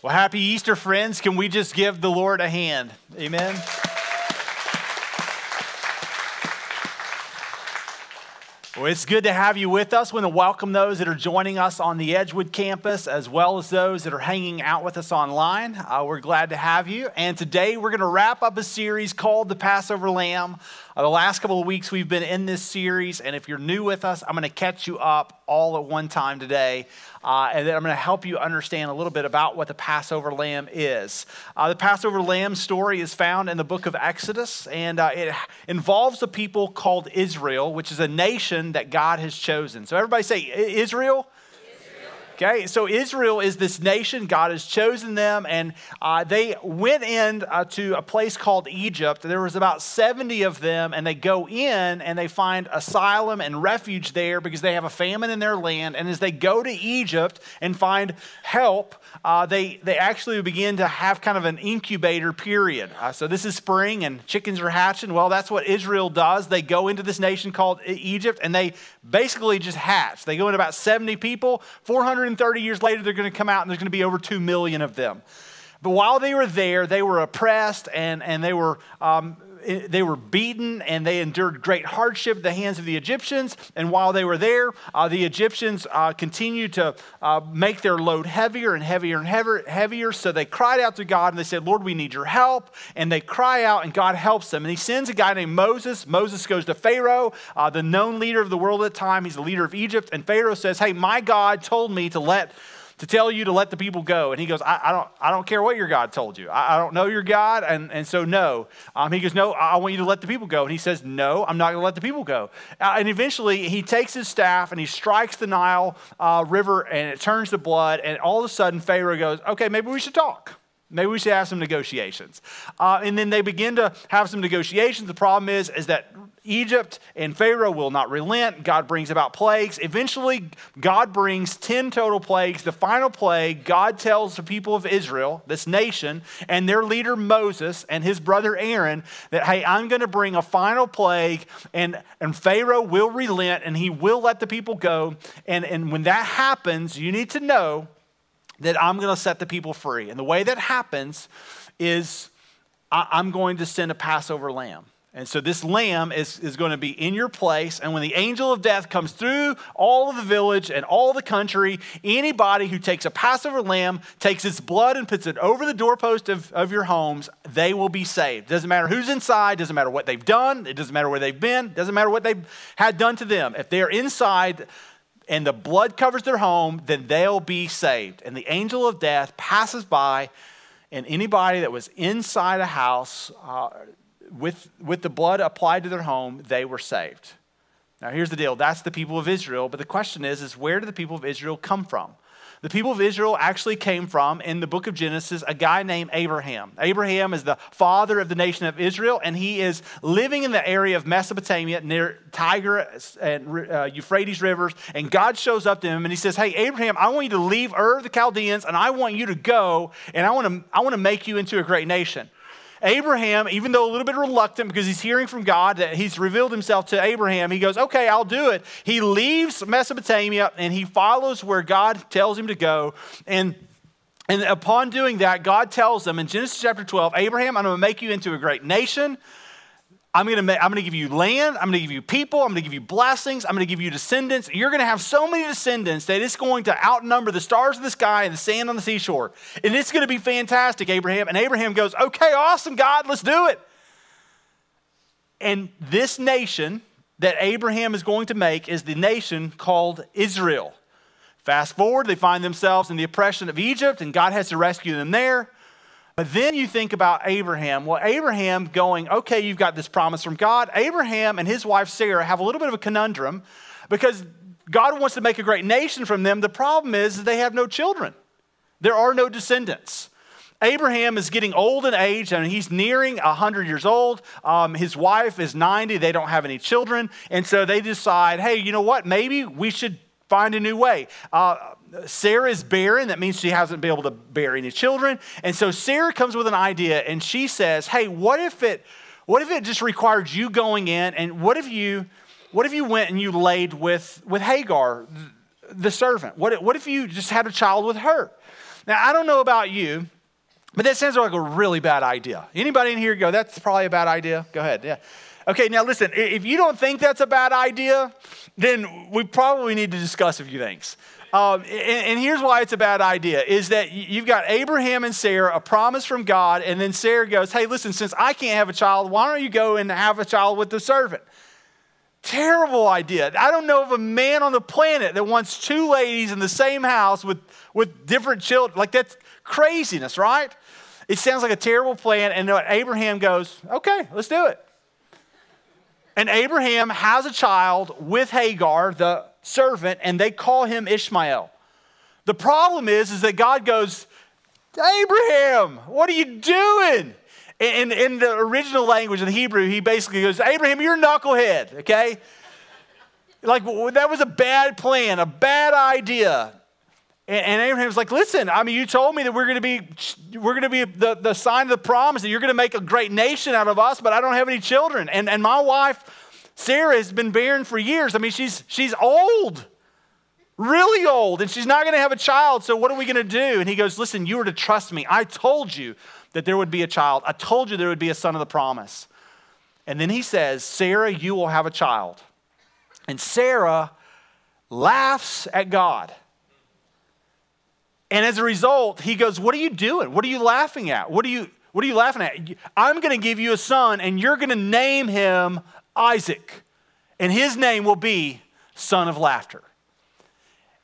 Well, happy Easter, friends. Can we just give the Lord a hand? Amen. Well, it's good to have you with us. We want to welcome those that are joining us on the Edgewood campus, as well as those that are hanging out with us online. Uh, we're glad to have you. And today we're going to wrap up a series called The Passover Lamb. Uh, the last couple of weeks we've been in this series, and if you're new with us, I'm going to catch you up all at one time today. Uh, and then I'm going to help you understand a little bit about what the Passover lamb is. Uh, the Passover lamb story is found in the book of Exodus, and uh, it involves a people called Israel, which is a nation that God has chosen. So, everybody say, Israel. Okay, so Israel is this nation. God has chosen them, and uh, they went in uh, to a place called Egypt. There was about 70 of them, and they go in and they find asylum and refuge there because they have a famine in their land. And as they go to Egypt and find help, uh, they, they actually begin to have kind of an incubator period. Uh, so this is spring, and chickens are hatching. Well, that's what Israel does. They go into this nation called Egypt, and they basically just hatch. They go in about 70 people, 430 years later, they're going to come out and there's going to be over 2 million of them. But while they were there, they were oppressed and, and they, were, um, they were beaten and they endured great hardship at the hands of the Egyptians. And while they were there, uh, the Egyptians uh, continued to uh, make their load heavier and heavier and heavier, heavier. So they cried out to God and they said, Lord, we need your help. And they cry out and God helps them. And he sends a guy named Moses. Moses goes to Pharaoh, uh, the known leader of the world at the time. He's the leader of Egypt. And Pharaoh says, Hey, my God told me to let to tell you to let the people go. And he goes, I, I don't, I don't care what your God told you. I, I don't know your God. And, and so, no. Um, he goes, No, I want you to let the people go. And he says, No, I'm not going to let the people go. Uh, and eventually, he takes his staff and he strikes the Nile uh, River and it turns to blood. And all of a sudden, Pharaoh goes, Okay, maybe we should talk. Maybe we should have some negotiations. Uh, and then they begin to have some negotiations. The problem is, is that Egypt and Pharaoh will not relent. God brings about plagues. Eventually, God brings 10 total plagues. The final plague, God tells the people of Israel, this nation, and their leader Moses and his brother Aaron that, hey, I'm going to bring a final plague, and, and Pharaoh will relent and he will let the people go. And, and when that happens, you need to know that I'm going to set the people free. And the way that happens is I'm going to send a Passover lamb. And so this lamb is, is going to be in your place. And when the angel of death comes through all of the village and all the country, anybody who takes a Passover lamb, takes its blood and puts it over the doorpost of, of your homes, they will be saved. Doesn't matter who's inside, doesn't matter what they've done, it doesn't matter where they've been, doesn't matter what they've had done to them. If they're inside, and the blood covers their home, then they'll be saved. And the angel of death passes by, and anybody that was inside a house, uh, with, with the blood applied to their home, they were saved. Now, here's the deal that's the people of Israel, but the question is, is where do the people of Israel come from? The people of Israel actually came from, in the book of Genesis, a guy named Abraham. Abraham is the father of the nation of Israel, and he is living in the area of Mesopotamia near Tigris and uh, Euphrates rivers. And God shows up to him and he says, Hey, Abraham, I want you to leave Ur the Chaldeans, and I want you to go, and I want to, I want to make you into a great nation. Abraham, even though a little bit reluctant because he's hearing from God that he's revealed himself to Abraham, he goes, Okay, I'll do it. He leaves Mesopotamia and he follows where God tells him to go. And and upon doing that, God tells him in Genesis chapter 12, Abraham, I'm going to make you into a great nation. I'm to make, I'm to give you land. I'm to give you people. I'm to give you blessings. I'm to give you descendants. You're to have so many descendants that it's going to outnumber the stars of the sky and the sand on the seashore. And it's to be fantastic, Abraham. And Abraham goes, Okay, awesome, God, let's do it. And this nation that Abraham is going to make is the nation called Israel. Fast forward, they find themselves in the oppression of Egypt, and God has to rescue them there. But then you think about Abraham. Well, Abraham going, okay, you've got this promise from God. Abraham and his wife Sarah have a little bit of a conundrum because God wants to make a great nation from them. The problem is they have no children, there are no descendants. Abraham is getting old in age and he's nearing 100 years old. Um, his wife is 90. They don't have any children. And so they decide, hey, you know what? Maybe we should find a new way. Uh, Sarah is barren. That means she hasn't been able to bear any children. And so Sarah comes with an idea and she says, Hey, what if it, what if it just required you going in and what if you, what if you went and you laid with, with Hagar, the servant? What, what if you just had a child with her? Now, I don't know about you, but that sounds like a really bad idea. Anybody in here go, that's probably a bad idea? Go ahead. Yeah. Okay, now listen, if you don't think that's a bad idea, then we probably need to discuss a few things. Um, and, and, here's why it's a bad idea is that you've got Abraham and Sarah, a promise from God, and then Sarah goes, Hey, listen, since I can't have a child, why don't you go and have a child with the servant? Terrible idea. I don't know of a man on the planet that wants two ladies in the same house with, with different children. Like, that's craziness, right? It sounds like a terrible plan. And Abraham goes, Okay, let's do it. And Abraham has a child with Hagar, the servant, and they call him Ishmael. The problem is, is that God goes, Abraham, what are you doing? In, in the original language, in Hebrew, he basically goes, Abraham, you're a knucklehead, okay? Like, that was a bad plan, a bad idea. And, Abraham's like, listen, I mean, you told me that we're going to be, we're going to be the, the sign of the promise, that you're going to make a great nation out of us, but I don't have any children. And, and my wife, Sarah, has been barren for years. I mean, she's, she's old, really old, and she's not going to have a child. So what are we going to do? And he goes, listen, you were to trust me. I told you that there would be a child. I told you there would be a son of the promise. And then he says, Sarah, you will have a child. And Sarah laughs at God. And as a result, he goes, What are you doing? What are you laughing at? What are you, what are you laughing at? I'm going to give you a son, and you're going to name him Isaac. And his name will be Son of Laughter.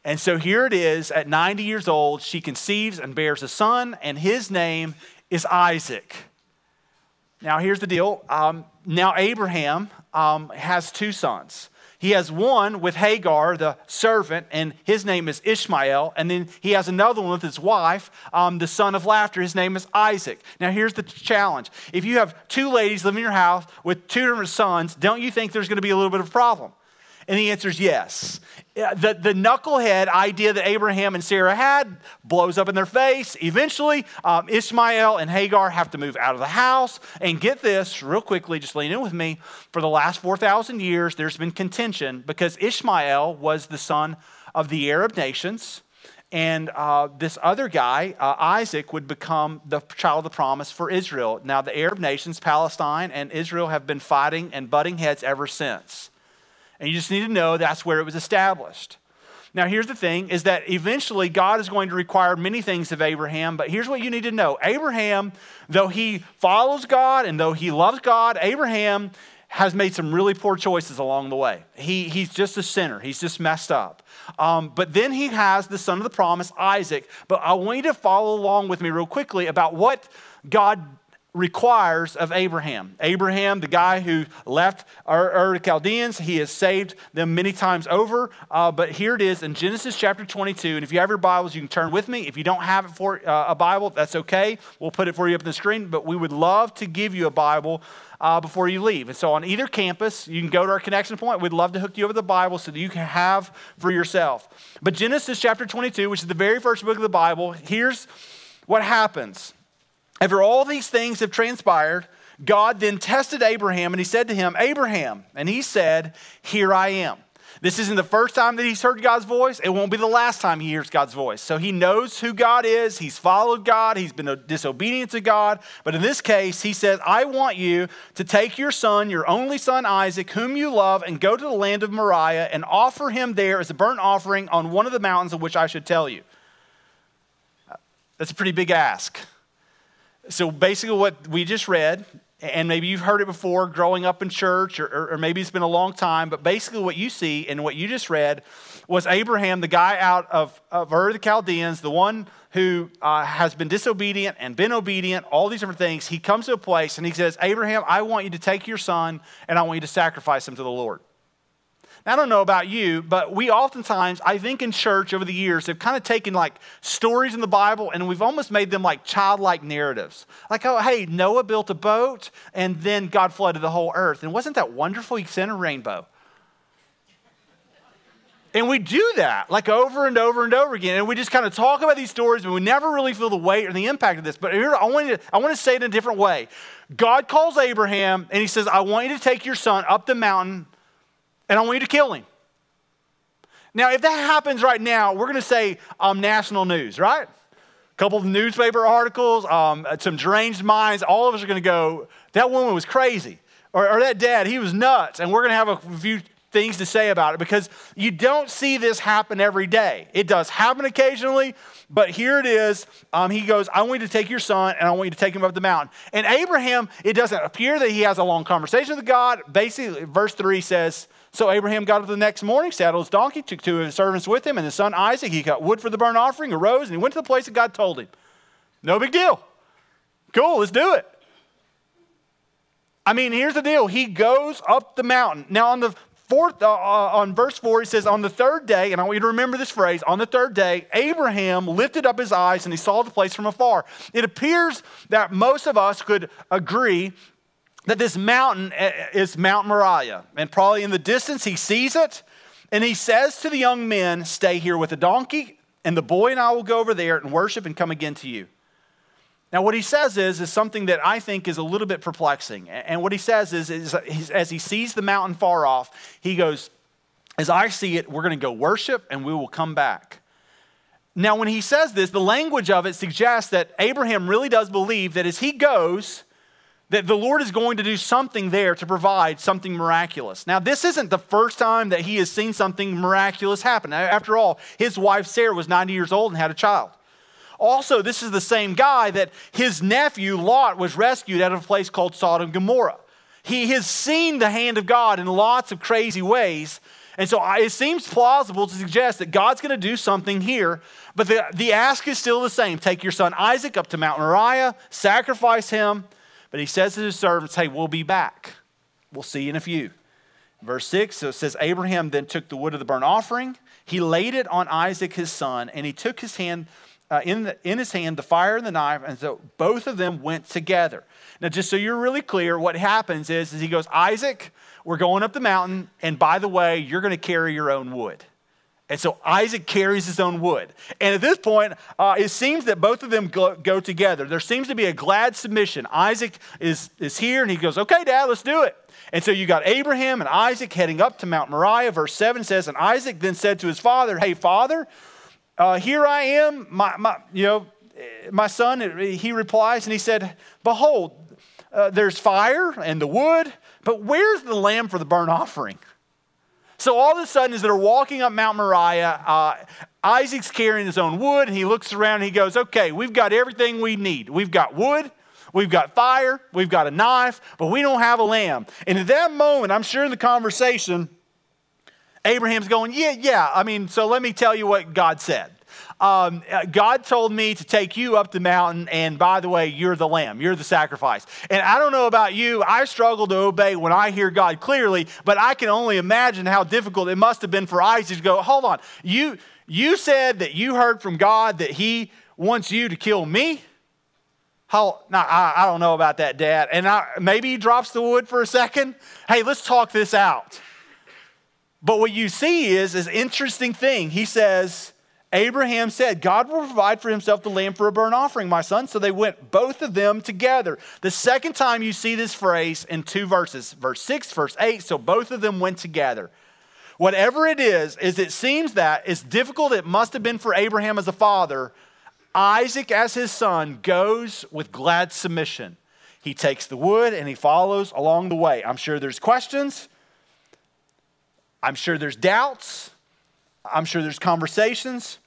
And so here it is, at 90 years old, she conceives and bears a son, and his name is Isaac. Now, here's the deal. Um, now, Abraham um, has two sons. He has one with Hagar, the servant, and his name is Ishmael. And then he has another one with his wife, um, the son of laughter. His name is Isaac. Now, here's the challenge. If you have two ladies living in your house with two different sons, don't you think there's going to be a little bit of a problem? And the answer is yes. The, the knucklehead idea that Abraham and Sarah had blows up in their face. Eventually, um, Ishmael and Hagar have to move out of the house. And get this, real quickly, just lean in with me. For the last 4,000 years, there's been contention because Ishmael was the son of the Arab nations. And uh, this other guy, uh, Isaac, would become the child of the promise for Israel. Now, the Arab nations, Palestine and Israel, have been fighting and butting heads ever since. And you just need to know that's where it was established. Now, here's the thing is that eventually God is going to require many things of Abraham, but here's what you need to know Abraham, though he follows God and though he loves God, Abraham has made some really poor choices along the way. He, he's just a sinner, he's just messed up. Um, but then he has the son of the promise, Isaac. But I want you to follow along with me real quickly about what God requires of Abraham. Abraham, the guy who left Ur, Chaldeans, he has saved them many times over. Uh, but here it is in Genesis chapter 22. And if you have your Bibles, you can turn with me. If you don't have it for uh, a Bible, that's okay. We'll put it for you up on the screen. But we would love to give you a Bible uh, before you leave. And so on either campus, you can go to our connection point. We'd love to hook you over the Bible so that you can have for yourself. But Genesis chapter 22, which is the very first book of the Bible, here's what happens. After all these things have transpired, God then tested Abraham and he said to him, Abraham, and he said, Here I am. This isn't the first time that he's heard God's voice. It won't be the last time he hears God's voice. So he knows who God is. He's followed God. He's been disobedient to God. But in this case, he says, I want you to take your son, your only son Isaac, whom you love, and go to the land of Moriah and offer him there as a burnt offering on one of the mountains of which I should tell you. That's a pretty big ask. So basically, what we just read, and maybe you've heard it before growing up in church, or, or, maybe it's been a long time, but basically, what you see and what you just read was Abraham, the guy out of, of Ur the Chaldeans, the one who uh, has been disobedient and been obedient, all these different things. He comes to a place and he says, Abraham, I want you to take your son and I want you to sacrifice him to the Lord. I don't know about you, but we oftentimes, I think in church over the years, have kind of taken like stories in the Bible and we've almost made them like childlike narratives. Like, oh, hey, Noah built a boat and then God flooded the whole earth. And wasn't that wonderful? He sent a rainbow. And we do that like over and over and over again. And we just kind of talk about these stories, but we never really feel the weight or the impact of this. But here, I want, to, I want to say it in a different way. God calls Abraham and he says, I want you to take your son up the mountain and I want you to kill him. Now, if that happens right now, we're going to say um, national news, right? a couple of newspaper articles, um, some deranged minds. All of us are going to go, that woman was crazy. Or, or that dad, he was nuts. And we're going to have a few things to say about it because you don't see this happen every day. It does happen occasionally, but here it is. Um, he goes, I want you to take your son and I want you to take him up the mountain. And Abraham, it doesn't appear that he has a long conversation with God. Basically, verse 3 says, so Abraham got up the next morning, saddled his donkey, took two of his servants with him, and his son Isaac. He got wood for the burnt offering, arose, and he went to the place that God told him. No big deal. Cool, let's do it. I mean, here's the deal. He goes up the mountain. Now, on the fourth, uh, uh, on verse four, he says, "On the third day," and I want you to remember this phrase. On the third day, Abraham lifted up his eyes and he saw the place from afar. It appears that most of us could agree that this mountain eh, eh, is Mount Moriah. And probably in the distance, he sees it. And he says to the young men, Stay here with the donkey, and the boy and I will go over there and worship and come again to you. Now, what he says is, is something that I think is a little bit perplexing. And what he says is, is as he sees the mountain far off, he goes, As I see it, we're going to go worship and we will come back. Now, when he says this, the language of it suggests that Abraham really does believe that as he goes, that the Lord is going to do something there to provide something miraculous. Now, this isn't the first time that he has seen something miraculous happen. After all, his wife Sarah was 90 years old and had a child. Also, this is the same guy that his nephew Lot was rescued out of a place called Sodom and Gomorrah. He has seen the hand of God in lots of crazy ways. And so it seems plausible to suggest that God's going to do something here, but the, the ask is still the same. Take your son Isaac up to Mount Moriah, sacrifice him, but he says to his servants, Hey, we'll be back. We'll see you in a few. Verse 6, so it says, Abraham then took the wood of the burnt offering, he laid it on Isaac his son, and he took his hand, uh, in, the, in his hand the fire and the knife, and so both of them went together. Now, just so you're really clear, what happens is, is he goes, Isaac, we're going up the mountain, and by the way, you're going to carry your own wood. And so Isaac carries his own wood. And at this point, uh, it seems that both of them go, go, together. There seems to be a glad submission. Isaac is, is here and he goes, Okay, Dad, let's do it. And so you got Abraham and Isaac heading up to Mount Moriah. Verse 7 says, And Isaac then said to his father, Hey, father, uh, here I am. My, my, you know, my son, he replies and he said, Behold, uh, there's fire and the wood, but where's the lamb for the burnt offering? So all of a sudden, as they're walking up Mount Moriah, uh, Isaac's carrying his own wood, and he looks around and he goes, Okay, we've got everything we need. We've got wood, we've got fire, we've got a knife, but we don't have a lamb. And at that moment, I'm sure in the conversation, Abraham's going, Yeah, yeah. I mean, so let me tell you what God said um, uh, God told me to take you up the mountain, and by the way, you're the lamb, you're the sacrifice. And I don't know about you, I struggle to obey when I hear God clearly, but I can only imagine how difficult it must have been for Isaac to go, hold on, you, you said that you heard from God that he wants you to kill me? How, now, I, I don't know about that, Dad. And I, maybe he drops the wood for a second. Hey, let's talk this out. But what you see is, is interesting thing. He says, Abraham said, God will provide for himself the lamb for a burnt offering, my son. So they went both of them together. The second time you see this phrase in two verses, verse 6, verse 8, so both of them went together. Whatever it is, is it seems that as difficult it must have been for Abraham as a father, Isaac as his son goes with glad submission. He takes the wood and he follows along the way. I'm sure there's questions. I'm sure there's doubts. I'm sure there's conversations.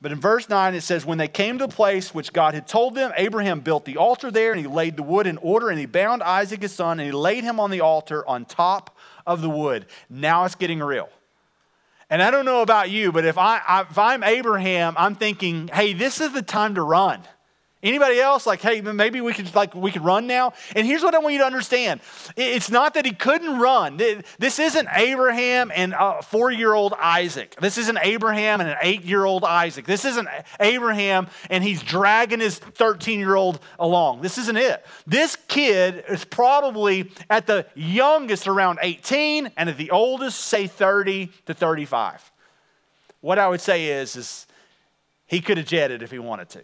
But in verse 9, it says, When they came to the place which God had told them, Abraham built the altar there, and he laid the wood in order, and he bound Isaac his son, and he laid him on the altar on top of the wood. Now it's getting real. And I don't know about you, but if, I, if I'm Abraham, I'm thinking, hey, this is the time to run. Anybody else like, hey, maybe we could like we could run now? And here's what I want you to understand: it's not that he couldn't run. This isn't Abraham and a four-year-old Isaac. This isn't Abraham and an eight-year-old Isaac. This isn't Abraham and he's dragging his 13-year-old along. This isn't it. This kid is probably at the youngest around 18, and at the oldest, say 30 to 35. What I would say is, is he could have jetted if he wanted to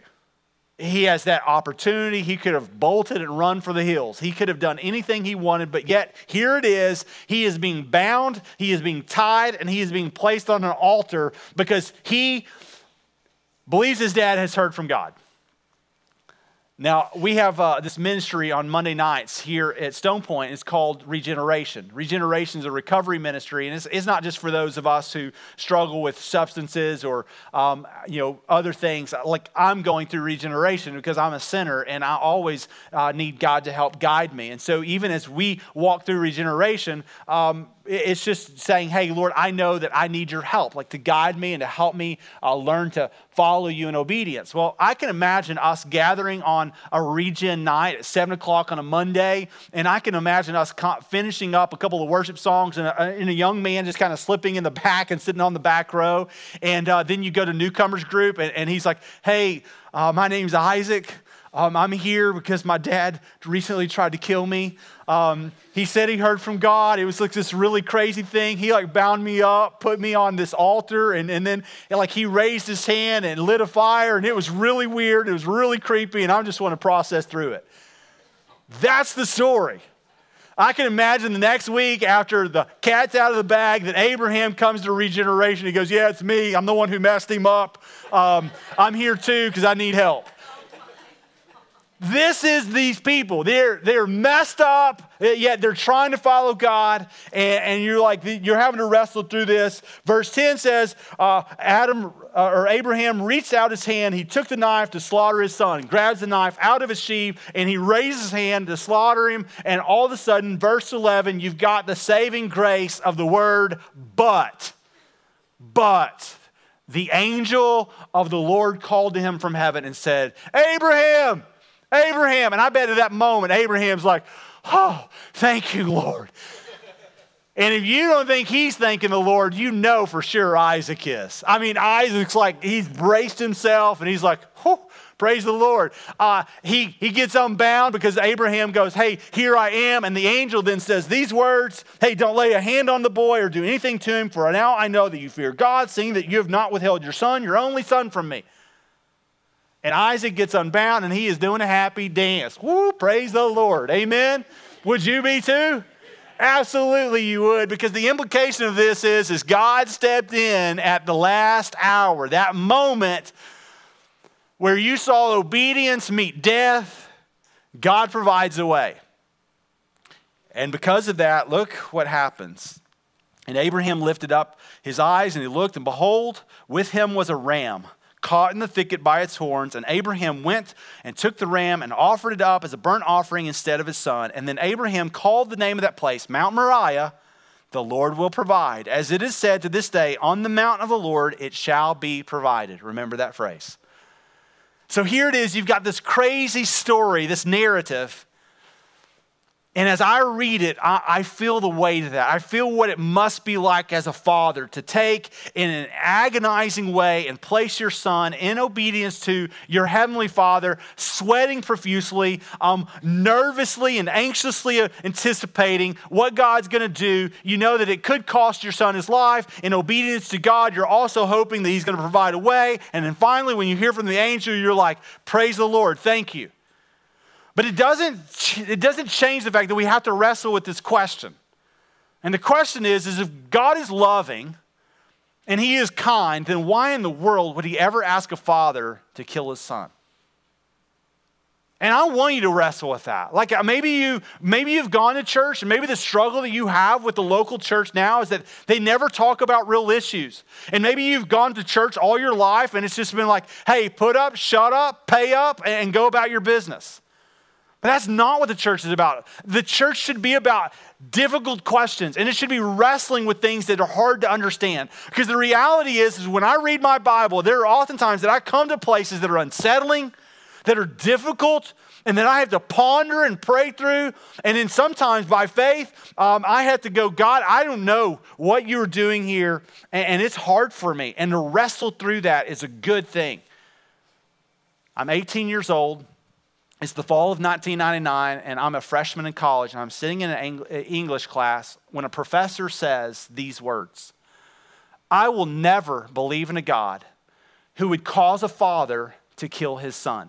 he has that opportunity. He could have bolted and run for the hills. He could have done anything he wanted, but yet here it is. He is being bound, he is being tied, and he is being placed on an altar because he believes his dad has heard from God. Now, we have uh, this ministry on Monday nights here at Stone Point. It's called Regeneration. Regeneration is a recovery ministry, and it's, it's not just for those of us who struggle with substances or um, you know other things. Like I'm going through regeneration because I'm a sinner, and I always uh, need God to help guide me. And so, even as we walk through regeneration, um, it's just saying, hey, Lord, I know that I need your help, like to guide me and to help me uh, learn to follow you in obedience. Well, I can imagine us gathering on a regen night at 7 o'clock on a Monday, and I can imagine us finishing up a couple of worship songs and a, and a young man just kind of slipping in the back and sitting on the back row. And uh, then you go to newcomers group, and, and he's like, hey, uh, my name's Isaac. Um, I'm here because my dad recently tried to kill me. Um, he said he heard from God. It was like this really crazy thing. He like bound me up, put me on this altar, and, and then like he raised his hand and lit a fire, and it was really weird. It was really creepy, and I just want to process through it. That's the story. I can imagine the next week after the cat's out of the bag that Abraham comes to regeneration. He goes, Yeah, it's me. I'm the one who messed him up. Um, I'm here too because I need help. This is these people. They're, they're messed up, yet they're trying to follow God, and, and you're like, you're having to wrestle through this. Verse 10 says, uh, Adam uh, or Abraham reached out his hand, he took the knife to slaughter his son, grabs the knife out of his sheath, and he raised his hand to slaughter him. And all of a sudden, verse 11, you've got the saving grace of the word but. But the angel of the Lord called to him from heaven and said, Abraham, Abraham. And I bet at that moment, Abraham's like, oh, thank you, Lord. And if you don't think he's thanking the Lord, you know for sure Isaac is. I mean, Isaac's like, he's braced himself and he's like, praise the Lord. Uh, he, he gets unbound because Abraham goes, hey, here I am. And the angel then says these words, hey, don't lay a hand on the boy or do anything to him, for now I know that you fear God, seeing that you have not withheld your son, your only son, from me. And Isaac gets unbound and he is doing a happy dance. Woo, praise the Lord. Amen. Would you be too? Absolutely you would because the implication of this is is God stepped in at the last hour. That moment where you saw obedience meet death, God provides a way. And because of that, look what happens. And Abraham lifted up his eyes and he looked, and behold, with him was a ram caught in the thicket by its horns. And Abraham went and took the ram and offered it up as a burnt offering instead of his son. And then Abraham called the name of that place Mount Moriah. The Lord will provide. As it is said to this day, on the mountain of the Lord it shall be provided. Remember that phrase. So here it is. You've got this crazy story, this narrative and as I read it, I, I, feel the weight of that. I feel what it must be like as a father to take in an agonizing way and place your son in obedience to your heavenly father, sweating profusely, um, nervously and anxiously anticipating what God's going to do. You know that it could cost your son his life. In obedience to God, you're also hoping that he's going to provide a way. And then finally, when you hear from the angel, you're like, Praise the Lord, thank you. But it doesn't, it doesn't change the fact that we have to wrestle with this question. And the question is, is if God is loving and he is kind, then why in the world would he ever ask a father to kill his son? And I want you to wrestle with that. Like uh, maybe you maybe you've gone to church and maybe the struggle that you have with the local church now is that they never talk about real issues. And maybe you've gone to church all your life and it's just been like, "Hey, put up, shut up, pay up and go about your business." But that's not what the church is about. The church should be about difficult questions and it should be wrestling with things that are hard to understand. Because the reality is, is when I read my Bible, there are oftentimes that I come to places that are unsettling, that are difficult, and that I have to ponder and pray through. And then sometimes by faith, um, I have to go, God, I don't know what you're doing here, and, and it's hard for me. And to wrestle through that is a good thing. I'm 18 years old. It's the fall of 1999, and I'm a freshman in college, and I'm sitting in an English class when a professor says these words I will never believe in a God who would cause a father to kill his son.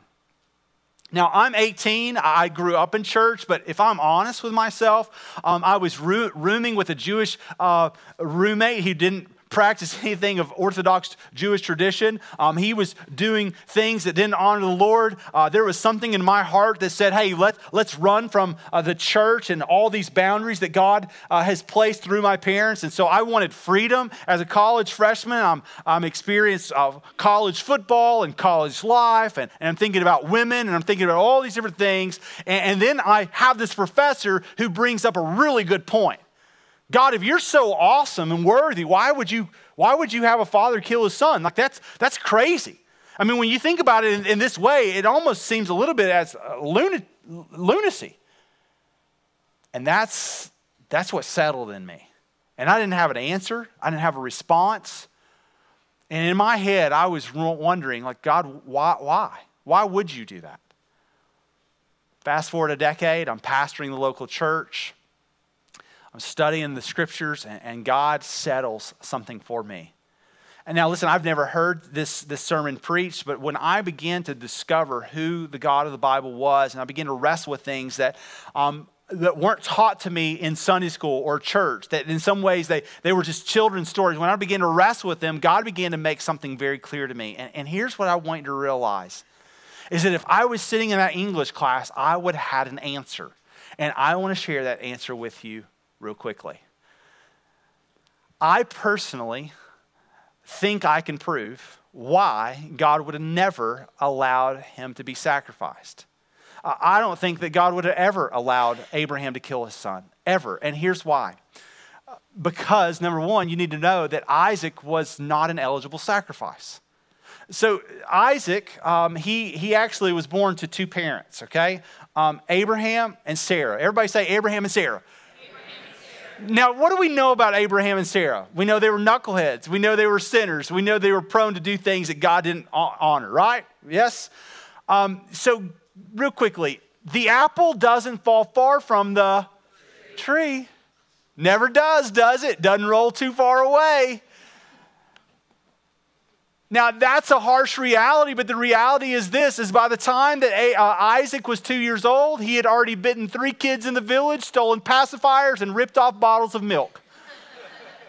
Now, I'm 18. I grew up in church, but if I'm honest with myself, um, I was rooming with a Jewish uh, roommate who didn't practice anything of Orthodox Jewish tradition. Um, he was doing things that didn't honor the Lord. Uh, there was something in my heart that said, hey, let, let's run from uh, the church and all these boundaries that God uh, has placed through my parents. And so I wanted freedom as a college freshman. I'm, I'm experienced of college football and college life, and, and I'm thinking about women, and I'm thinking about all these different things. And, and then I have this professor who brings up a really good point. God, if you're so awesome and worthy, why would you, why would you have a father kill his son? Like that's, that's crazy. I mean, when you think about it in, in this way, it almost seems a little bit as lunacy. And that's, that's what settled in me. And I didn't have an answer. I didn't have a response. And in my head, I was wondering, like, God, why? Why, why would you do that? Fast forward a decade, I'm pastoring the local church. I'm studying the scriptures, and, and God settles something for me. And now, listen, I've never heard this, this sermon preached, but when I began to discover who the God of the Bible was, and I began to wrestle with things that, um, that weren't taught to me in Sunday school or church, that in some ways they, they were just children's stories, when I began to wrestle with them, God began to make something very clear to me. And, and here's what I want you to realize is that if I was sitting in that English class, I would have had an answer. And I want to share that answer with you real quickly. I personally think I can prove why God would have never allowed him to be sacrificed. I don't think that God would have ever allowed Abraham to kill his son, ever. And here's why. Because, number one, you need to know that Isaac was not an eligible sacrifice. So, Isaac, um, he, he actually was born to two parents, okay? Um, Abraham and Sarah. Everybody say Abraham and Sarah. Now, what do we know about Abraham and Sarah? We know they were knuckleheads. We know they were sinners. We know they were prone to do things that God didn't honor, right? Yes? Um, so, real quickly, the apple doesn't fall far from the tree. Never does, does it? Doesn't roll too far away. Now that's a harsh reality, but the reality is this: is by the time that uh, Isaac was two years old, he had already bitten three kids in the village, stolen pacifiers, and ripped off bottles of milk.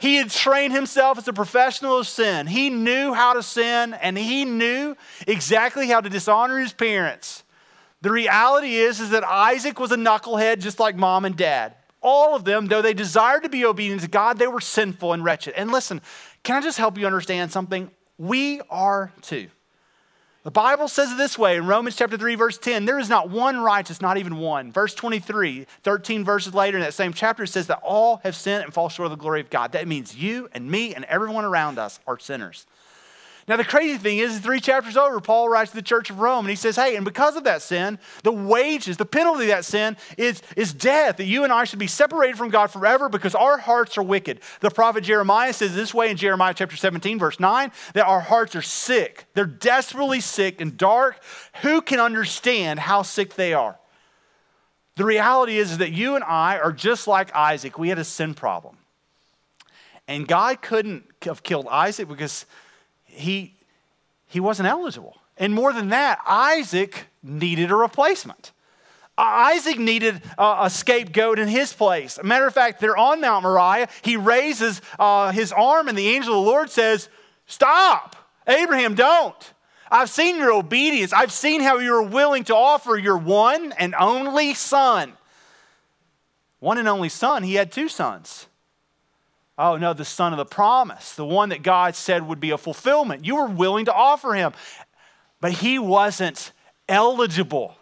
he had trained himself as a professional of sin. He knew how to sin, and he knew exactly how to dishonor his parents. The reality is, is that Isaac was a knucklehead just like mom and dad. All of them, though they desired to be obedient to God, they were sinful and wretched. And listen, can I just help you understand something? We are too. The Bible says it this way in Romans chapter 3, verse 10 there is not one righteous, not even one. Verse 23, 13 verses later in that same chapter, it says that all have sinned and fall short of the glory of God. That means you and me and everyone around us are sinners. Now, the crazy thing is, three chapters over, Paul writes to the church of Rome and he says, Hey, and because of that sin, the wages, the penalty of that sin is, is death, that you and I should be separated from God forever because our hearts are wicked. The prophet Jeremiah says this way in Jeremiah chapter 17, verse 9, that our hearts are sick. They're desperately sick and dark. Who can understand how sick they are? The reality is, is that you and I are just like Isaac. We had a sin problem. And God couldn't have killed Isaac because he, he wasn't eligible. And more than that, Isaac needed a replacement. Isaac needed a scapegoat in his place. matter of fact, they're on Mount Moriah. He raises uh, his arm, and the angel of the Lord says, Stop! Abraham, don't. I've seen your obedience. I've seen how you're willing to offer your one and only son. One and only son, he had two sons. Oh, no, the son of the promise, the one that God said would be a fulfillment. You were willing to offer him, but he wasn't eligible.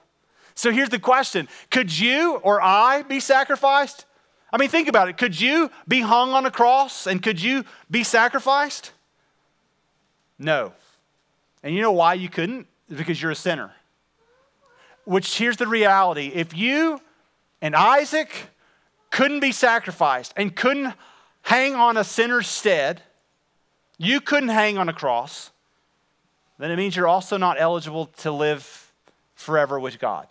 So here's the question Could you or I be sacrificed? I mean, think about it. Could you be hung on a cross and could you be sacrificed? No. And you know why you couldn't? Because you're a sinner. Which here's the reality if you and Isaac couldn't be sacrificed and couldn't hang on a sinner's stead, you couldn't hang on a cross, then it means you're also not eligible to live forever with God.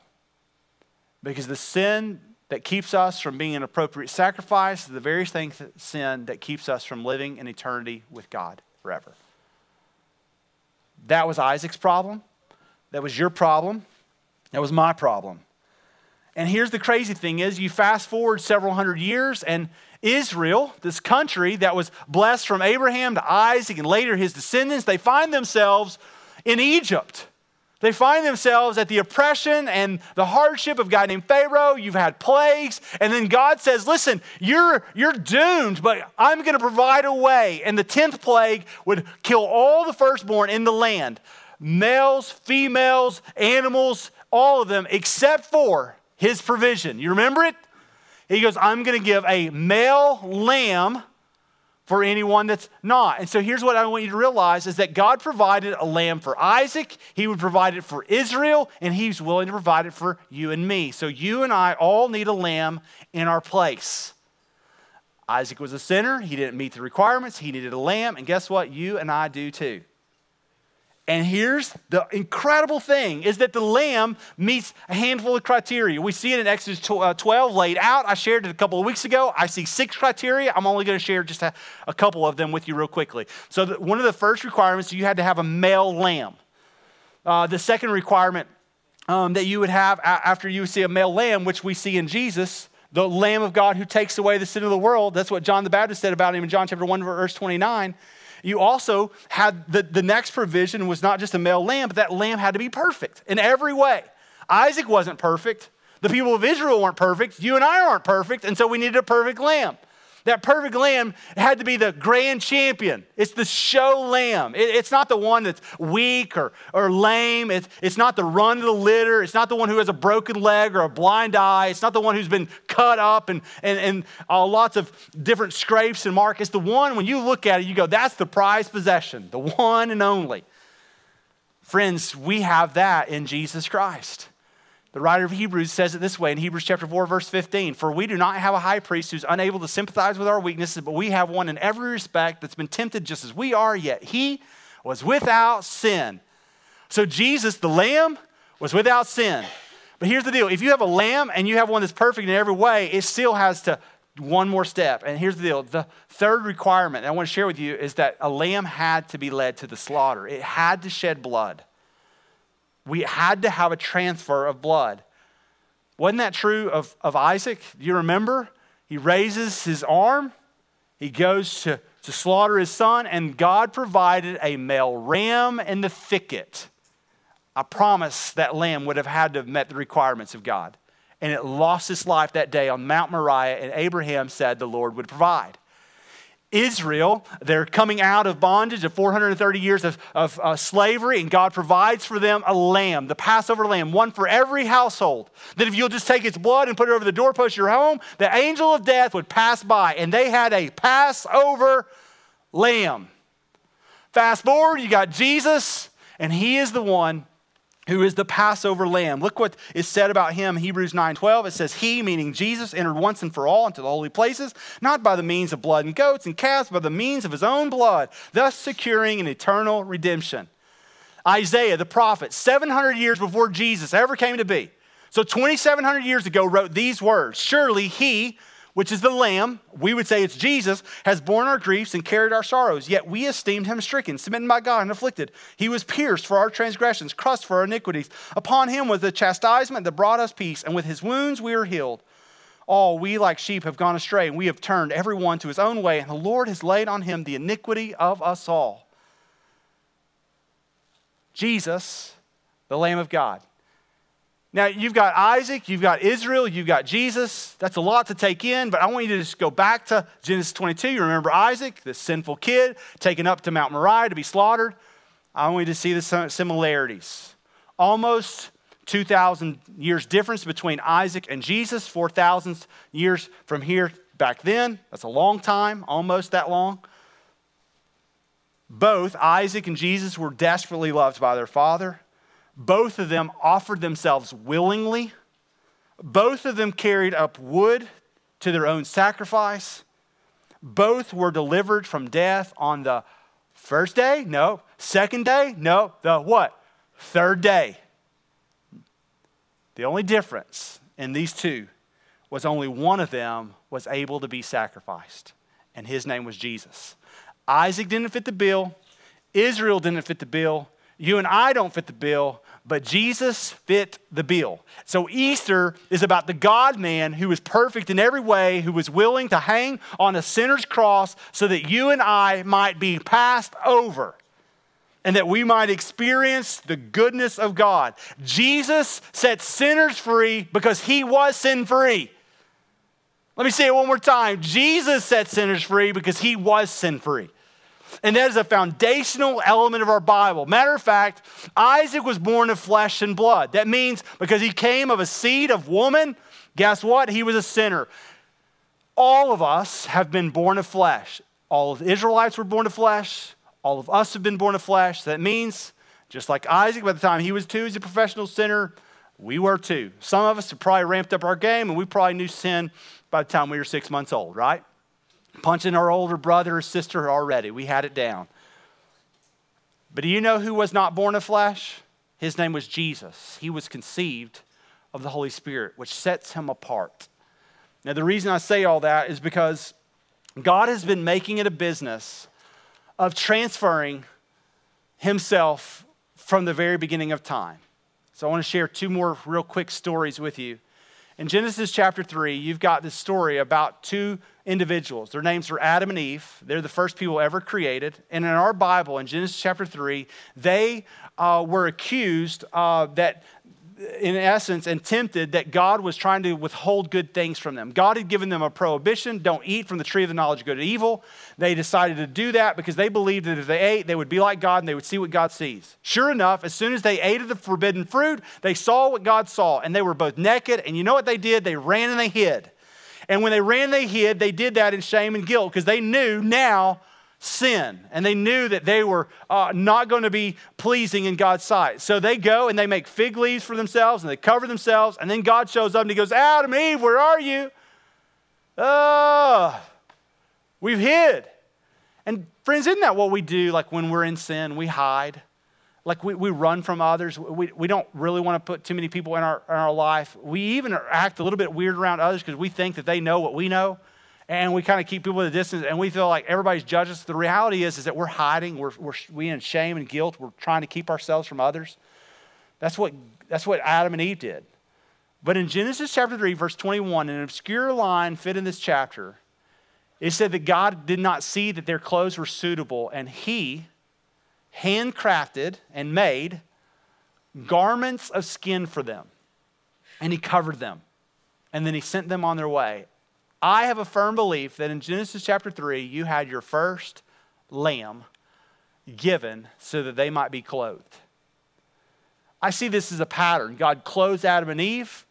Because the sin that keeps us from being an appropriate sacrifice is the very thing sin that keeps us from living in eternity with God forever. That was Isaac's problem. That was your problem. That was my problem. And here's the crazy thing is you fast forward several hundred years and Israel, this country that was blessed from Abraham to Isaac and later his descendants, they find themselves in Egypt. They find themselves at the oppression and the hardship of a guy named Pharaoh. You've had plagues. And then God says, Listen, you're, you're doomed, but I'm going to provide a way. And the 10th plague would kill all the firstborn in the land males, females, animals, all of them, except for his provision. You remember it? He goes, I'm going to give a male lamb for anyone that's not. And so here's what I want you to realize is that God provided a lamb for Isaac, he would provide it for Israel, and he's willing to provide it for you and me. So you and I all need a lamb in our place. Isaac was a sinner, he didn't meet the requirements, he needed a lamb, and guess what? You and I do too. And here's the incredible thing is that the lamb meets a handful of criteria. We see it in Exodus uh, 12 laid out. I shared it a couple of weeks ago. I see six criteria. I'm only going to share just a, a, couple of them with you real quickly. So, the, one of the first requirements, you had to have a male lamb. Uh, the second requirement um, that you would have after you see a male lamb, which we see in Jesus, the Lamb of God who takes away the sin of the world. That's what John the Baptist said about him in John chapter 1, verse 29 you also had the, the next provision was not just a male lamb, but that lamb had to be perfect in every way. Isaac wasn't perfect. The people of Israel weren't perfect. You and I aren't perfect. And so we needed a perfect lamb. That perfect lamb had to be the grand champion. It's the show lamb. It, it's not the one that's weak or, or lame. It's, it's not the run of the litter. It's not the one who has a broken leg or a blind eye. It's not the one who's been cut up and, and, and uh, lots of different scrapes and marks. It's the one, when you look at it, you go, that's the prized possession, the one and only. Friends, we have that in Jesus Christ. The writer of Hebrews says it this way in Hebrews chapter 4, verse 15 For we do not have a high priest who's unable to sympathize with our weaknesses, but we have one in every respect that's been tempted just as we are, yet he was without sin. So Jesus, the Lamb, was without sin. But here's the deal if you have a lamb and you have one that's perfect in every way, it still has to one more step. And here's the deal the third requirement I want to share with you is that a lamb had to be led to the slaughter, it had to shed blood we had to have a transfer of blood. Wasn't that true of, of Isaac? Do you remember? He raises his arm, he goes to, to slaughter his son, and God provided a male ram in the thicket. I promise that lamb would have had to have met the requirements of God. And it lost its life that day on Mount Moriah, and Abraham said the Lord would provide. Israel. They're coming out of bondage of 430 years of, of uh, slavery, and God provides for them a lamb, the Passover lamb, one for every household. That if you'll just take its blood and put it over the doorpost of your home, the angel of death would pass by, and they had a Passover lamb. Fast forward, you got Jesus, and he is the one who is the Passover lamb. Look what is said about him, Hebrews 9:12. It says, He, meaning Jesus, entered once and for all into the holy places, not by the means of blood and goats and calves, but by the means of his own blood, thus securing an eternal redemption. Isaiah, the prophet, 700 years before Jesus ever came to be, so 2,700 years ago, wrote these words Surely he, which is the Lamb, we would say it's Jesus, has borne our griefs and carried our sorrows. Yet we esteemed him stricken, smitten by God, and afflicted. He was pierced for our transgressions, crushed for our iniquities. Upon him was the chastisement that brought us peace, and with his wounds we are healed. All we like sheep have gone astray, and we have turned every one to his own way, and the Lord has laid on him the iniquity of us all. Jesus, the Lamb of God. Now, you've got Isaac, you've got Israel, you've got Jesus. That's a lot to take in, but I want you to just go back to Genesis 22. You remember Isaac, the sinful kid, taken up to Mount Moriah to be slaughtered. I want you to see the similarities. Almost 2,000 years difference between Isaac and Jesus, 4,000 years from here back then. That's a long time, almost that long. Both Isaac and Jesus were desperately loved by their father. Both of them offered themselves willingly. Both of them carried up wood to their own sacrifice. Both were delivered from death on the first day? No. Second day? No. The what? Third day. The only difference in these two was only one of them was able to be sacrificed, and his name was Jesus. Isaac didn't fit the bill, Israel didn't fit the bill, You and I don't fit the bill, but Jesus fit the bill. So Easter is about the God man who was perfect in every way, who was willing to hang on a sinner's cross so that you and I might be passed over and that we might experience the goodness of God. Jesus set sinners free because he was sin free. Let me say it one more time. Jesus set sinners free because he was sin free. And that is a foundational element of our Bible. Matter of fact, Isaac was born of flesh and blood. That means because he came of a seed of woman, guess what? He was a sinner. All of us have been born of flesh. All of the Israelites were born of flesh. All of us have been born of flesh. That means, just like Isaac, by the time he was two, he's a professional sinner. We were too. Some of us have probably ramped up our game, and we probably knew sin by the time we were six months old, right? Punching our older brother or sister already. We had it down. But do you know who was not born of flesh? His name was Jesus. He was conceived of the Holy Spirit, which sets him apart. Now, the reason I say all that is because God has been making it a business of transferring himself from the very beginning of time. So, I want to share two more real quick stories with you. In Genesis chapter 3, you've got this story about two individuals. Their names are Adam and Eve. They're the first people ever created. And in our Bible, in Genesis chapter 3, they uh, were accused uh, that, in essence, and tempted that God was trying to withhold good things from them. God had given them a prohibition don't eat from the tree of the knowledge of good and evil. They decided to do that because they believed that if they ate, they would be like God and they would see what God sees. Sure enough, as soon as they ate of the forbidden fruit, they saw what God saw, and they were both naked. And you know what they did? They ran and they hid. And when they ran, they hid. They did that in shame and guilt because they knew now sin and they knew that they were uh, not going to be pleasing in God's sight. So they go and they make fig leaves for themselves and they cover themselves. And then God shows up and he goes, Adam, Eve, where are you? Oh, we've hid. And friends, isn't that what we do like when we're in sin? We hide like we, we run from others. We, we don't really want to put too many people in our, in our life. We even act a little bit weird around others because we think that they know what we know. And we kind of keep people at a distance and we feel like everybody's judging us. The reality is, is that we're hiding. We're, we're we in shame and guilt. We're trying to keep ourselves from others. That's what, that's what Adam and Eve did. But in Genesis chapter 3, verse 21, an obscure line fit in this chapter, it said that God did not see that their clothes were suitable and he, handcrafted and made garments of skin for them. And he covered them. And then he sent them on their way. I have a firm belief that in Genesis chapter 3, you had your first lamb given so that they might be clothed. I see this as a pattern. God clothes Adam and Eve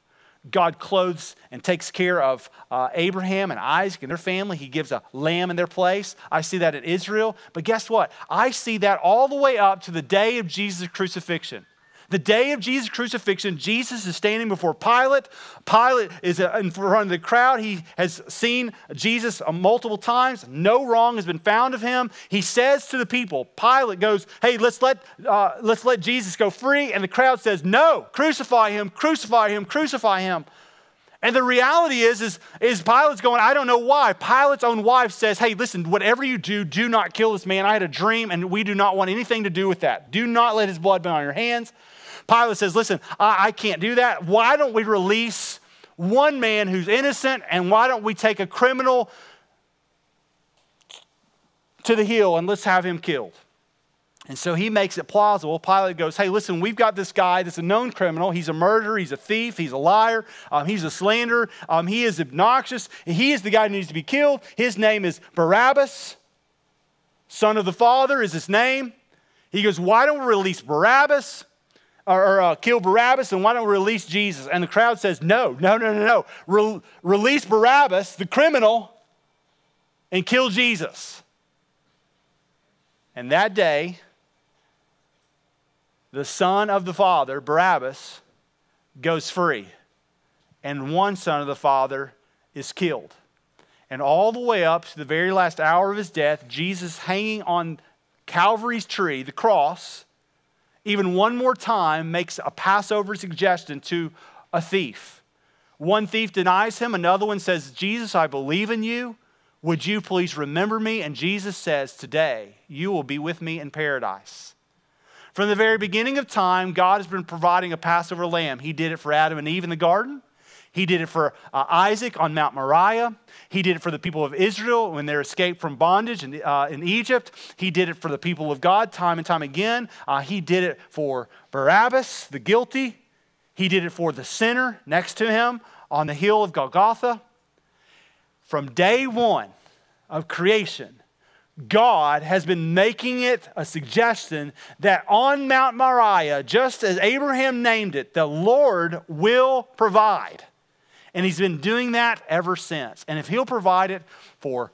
God clothes and takes care of uh, Abraham and Isaac and their family. He gives a lamb in their place. I see that in Israel. But guess what? I see that all the way up to the day of Jesus' crucifixion. The day of Jesus' crucifixion, Jesus is standing before Pilate. Pilate is uh, in front of the crowd. He has seen Jesus uh, multiple times. No wrong has been found of him. He says to the people, Pilate goes, Hey, let's let, uh, let's let Jesus go free. And the crowd says, No, crucify him, crucify him, crucify him. And the reality is, is, is Pilate's going, I don't know why. Pilate's own wife says, Hey, listen, whatever you do, do not kill this man. I had a dream, and we do not want anything to do with that. Do not let his blood be on your hands. Pilate says, Listen, I, I can't do that. Why don't we release one man who's innocent and why don't we take a criminal to the hill and let's have him killed? And so he makes it plausible. Pilate goes, Hey, listen, we've got this guy that's a known criminal. He's a murderer, he's a thief, he's a liar, um, he's a slanderer, um, he is obnoxious. He is the guy who needs to be killed. His name is Barabbas, son of the Father is his name. He goes, Why don't we release Barabbas? Or, uh, kill Barabbas and why don't we release Jesus? And the crowd says, no, no, no, no, no. Re- release Barabbas, the criminal, and kill Jesus. And that day, the son of the father, Barabbas, goes free. And one son of the father is killed. And all the way up to the very last hour of his death, Jesus hanging on Calvary's tree, the cross, even one more time makes a Passover suggestion to a thief. One thief denies him, another one says, Jesus, I believe in you. Would you please remember me? And Jesus says, Today you will be with me in paradise. From the very beginning of time, God has been providing a Passover lamb. He did it for Adam and Eve in the garden. He did it for uh, Isaac on Mount Moriah. He did it for the people of Israel when they escaped from bondage in, uh, in Egypt. He did it for the people of God time and time again. Uh, he did it for Barabbas, the guilty. He did it for the sinner next to him on the hill of Golgotha. From day one of creation, God has been making it a suggestion that on Mount Moriah, just as Abraham named it, the Lord will provide. And he's been doing that ever since. And if he'll provide it for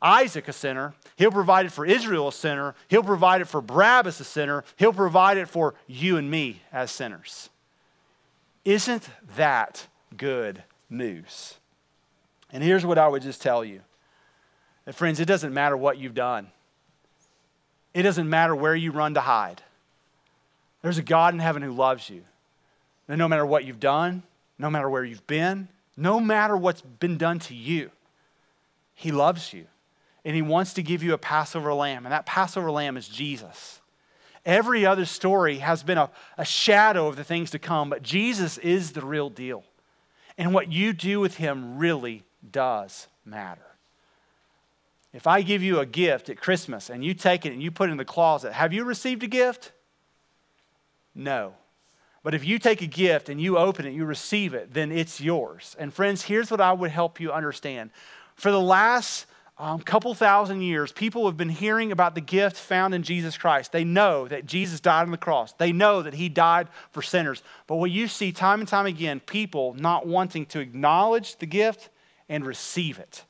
Isaac, a sinner, he'll provide it for Israel, a sinner, he'll provide it for Barabbas, a sinner, he'll provide it for you and me as sinners. Isn't that good news? And here's what I would just tell you. Friends, it doesn't matter what you've done. It doesn't matter where you run to hide. There's a God in heaven who loves you. And no matter what you've done, no matter where you've been, no matter what's been done to you, He loves you. And He wants to give you a Passover lamb. And that Passover lamb is Jesus. Every other story has been a, a shadow of the things to come, but Jesus is the real deal. And what you do with Him really does matter. If I give you a gift at Christmas and you take it and you put it in the closet, have you received a gift? No. But if you take a gift and you open it, you receive it, then it's yours. And friends, here's what I would help you understand. For the last um, couple thousand years, people have been hearing about the gift found in Jesus Christ. They know that Jesus died on the cross, they know that he died for sinners. But what you see time and time again, people not wanting to acknowledge the gift and receive it.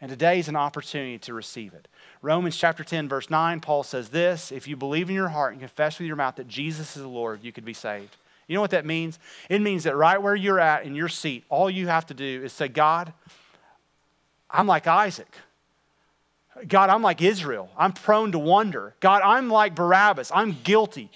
And today is an opportunity to receive it. Romans chapter 10, verse 9, Paul says this If you believe in your heart and confess with your mouth that Jesus is the Lord, you could be saved. You know what that means? It means that right where you're at in your seat, all you have to do is say, God, I'm like Isaac. God, I'm like Israel. I'm prone to wonder. God, I'm like Barabbas. I'm guilty.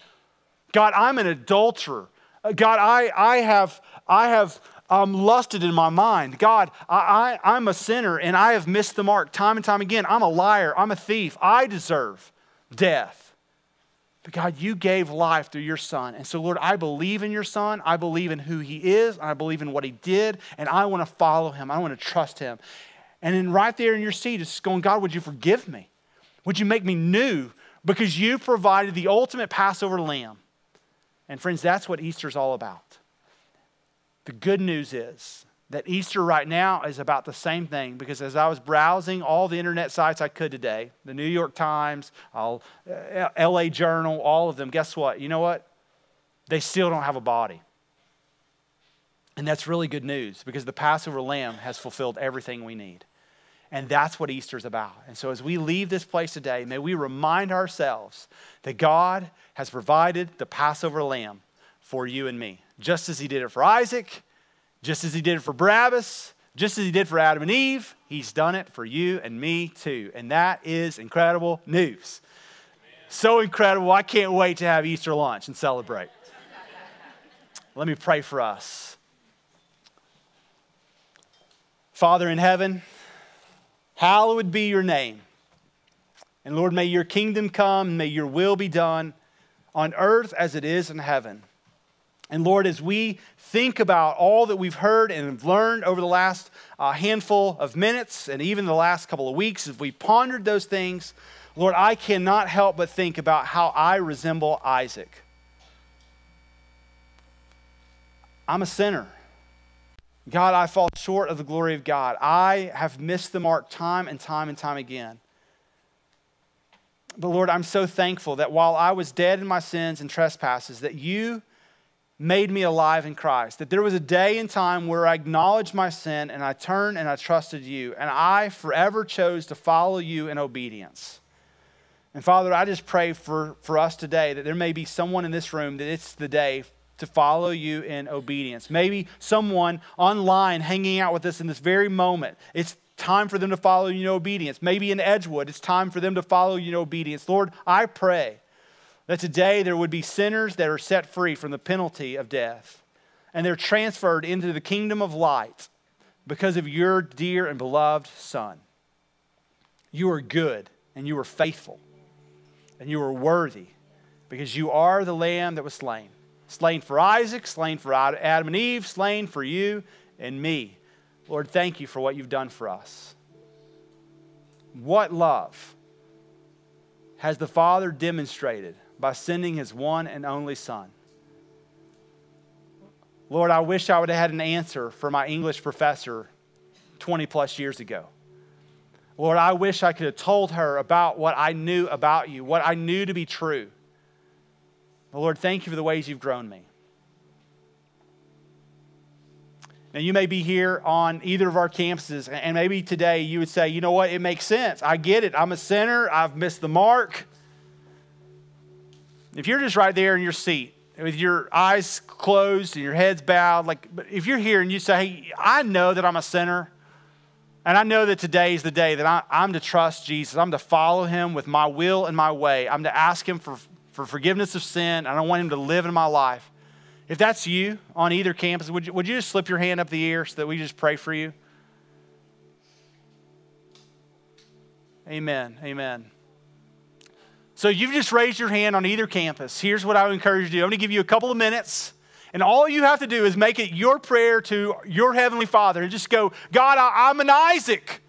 God, I'm an adulterer. Uh, God, I, I have, I have um, lusted in my mind. God, I, I, I'm a sinner and I have missed the mark time and time again. I'm a liar. I'm a thief. I deserve death. But God, you gave life through your son. And so, Lord, I believe in your son. I believe in who he is. I believe in what he did. And I want to follow him. I want to trust him. And then, right there in your seat, it's going, God, would you forgive me? Would you make me new? Because you provided the ultimate Passover lamb. And, friends, that's what Easter's all about. The good news is that Easter right now is about the same thing because as I was browsing all the internet sites I could today, the New York Times, all, uh, LA Journal, all of them, guess what? You know what? They still don't have a body. And that's really good news because the Passover lamb has fulfilled everything we need. And that's what Easter's about. And so as we leave this place today, may we remind ourselves that God has provided the Passover lamb for you and me just as he did it for Isaac, just as he did it for Barabbas, just as he did for Adam and Eve, he's done it for you and me too. And that is incredible news. So incredible. I can't wait to have Easter lunch and celebrate. Let me pray for us. Father in heaven, hallowed be your name. And Lord, may your kingdom come, may your will be done on earth as it is in heaven. And Lord, as we think about all that we've heard and have learned over the last uh, handful of minutes and even the last couple of weeks, as we pondered those things, Lord, I cannot help but think about how I resemble Isaac. I'm a sinner. God, I fall short of the glory of God. I have missed the mark time and time and time again. But Lord, I'm so thankful that while I was dead in my sins and trespasses, that you made me alive in Christ. That there was a day and time where I acknowledged my sin and I turned and I trusted you. And I forever chose to follow you in obedience. And Father, I just pray for, for us today that there may be someone in this room that it's the day to follow you in obedience. Maybe someone online hanging out with us in this very moment. It's time for them to follow you in obedience. Maybe in Edgewood, it's time for them to follow you in obedience. Lord, I pray that today there would be sinners that are set free from the penalty of death and they're transferred into the kingdom of light because of your dear and beloved Son. You are good and you are faithful and you are worthy because you are the lamb that was slain. Slain for Isaac, slain for Adam and Eve, slain for you and me. Lord, thank you for what you've done for us. What love has the Father demonstrated by sending his one and only Son? Lord, I wish I would have had an answer for my English professor 20 plus years ago. Lord, I wish I could have told her about what I knew about you, what I knew to be true. But Lord, thank you for the ways you've grown me. Now, you may be here on either of our campuses, and maybe today you would say, you know what, it makes sense. I get it. I'm a sinner. I've missed the mark. If you're just right there in your seat with your eyes closed and your heads bowed, like but if you're here and you say, hey, I know that I'm a sinner, and I know that today is the day that I, I'm to trust Jesus. I'm to follow him with my will and my way. I'm to ask him for, for forgiveness of sin. I don't want him to live in my life. If that's you on either campus, would you, would you just slip your hand up the air so that we just pray for you? Amen. Amen. So you've just raised your hand on either campus. Here's what I would encourage you to do. I'm going to give you a couple of minutes. And all you have to do is make it your prayer to your Heavenly Father and just go, God, I, am an Isaac.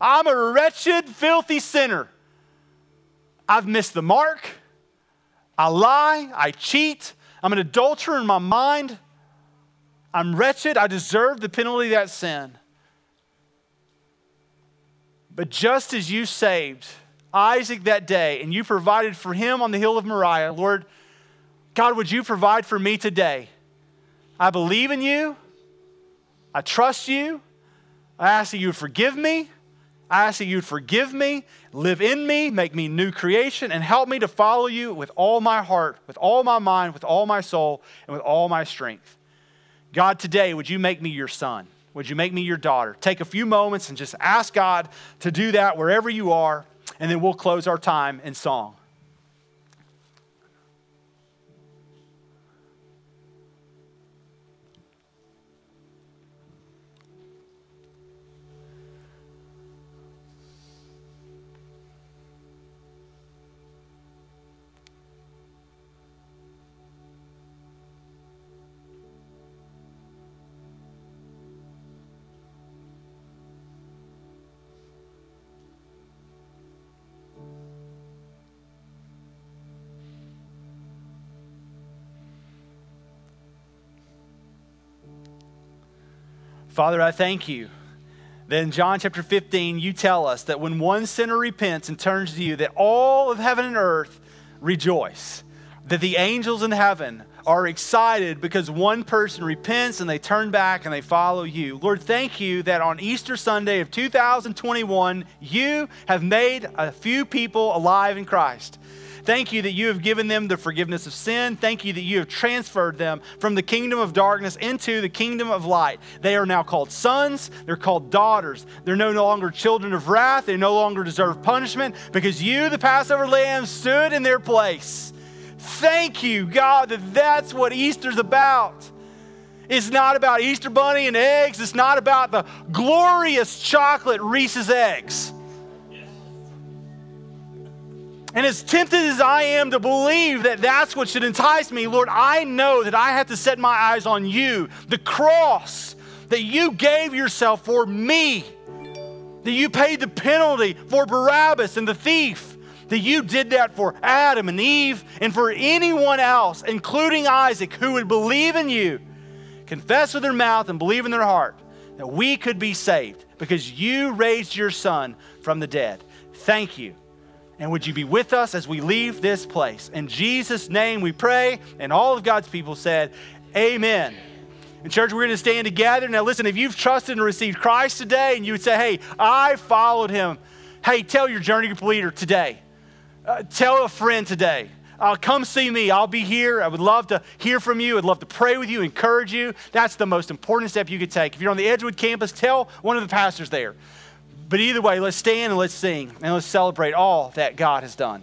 I'm a wretched, filthy sinner. I've missed the mark. I lie. I cheat. I'm an adulterer in my mind. I'm wretched. I deserve the penalty of that sin. But just as you saved Isaac that day and you provided for him on the hill of Moriah, Lord, God, would you provide for me today? I believe in you. I trust you. I ask that you would forgive me. I ask that you would forgive me, live in me, make me new creation, and help me to follow you with all my heart, with all my mind, with all my soul, and with all my strength. God, today, would you make me your son? Would you make me your daughter? Take a few moments and just ask God to do that wherever you are, and then we'll close our time in song. Father, I thank you that in John chapter 15, you tell us that when one sinner repents and turns to you, that all of heaven and earth rejoice. That the angels in heaven are excited because one person repents and they turn back and they follow you. Lord, thank you that on Easter Sunday of 2021, you have made a few people alive in Christ. Thank you that you have given them the forgiveness of sin. Thank you that you have transferred them from the kingdom of darkness into the kingdom of light. They are now called sons, they're called daughters. They're no longer children of wrath, they no longer deserve punishment because you, the Passover lamb, stood in their place. Thank you, God, that that's what Easter's about. It's not about Easter bunny and eggs. It's not about the glorious chocolate Reese's eggs. And as tempted as I am to believe that that's what should entice me, Lord, I know that I have to set my eyes on you, the cross that you gave yourself for me, that you paid the penalty for Barabbas and the thief, that you did that for Adam and Eve and for anyone else, including Isaac, who would believe in you, confess with their mouth, and believe in their heart that we could be saved because you raised your son from the dead. Thank you. And would you be with us as we leave this place? In Jesus' name we pray. And all of God's people said, Amen. In church, we're going to stand together. Now, listen, if you've trusted and received Christ today and you would say, Hey, I followed him, hey, tell your journey group leader today. Uh, tell a friend today. Uh, come see me. I'll be here. I would love to hear from you. I'd love to pray with you, encourage you. That's the most important step you could take. If you're on the Edgewood campus, tell one of the pastors there. But either way, let's stand and let's sing and let's celebrate all that God has done.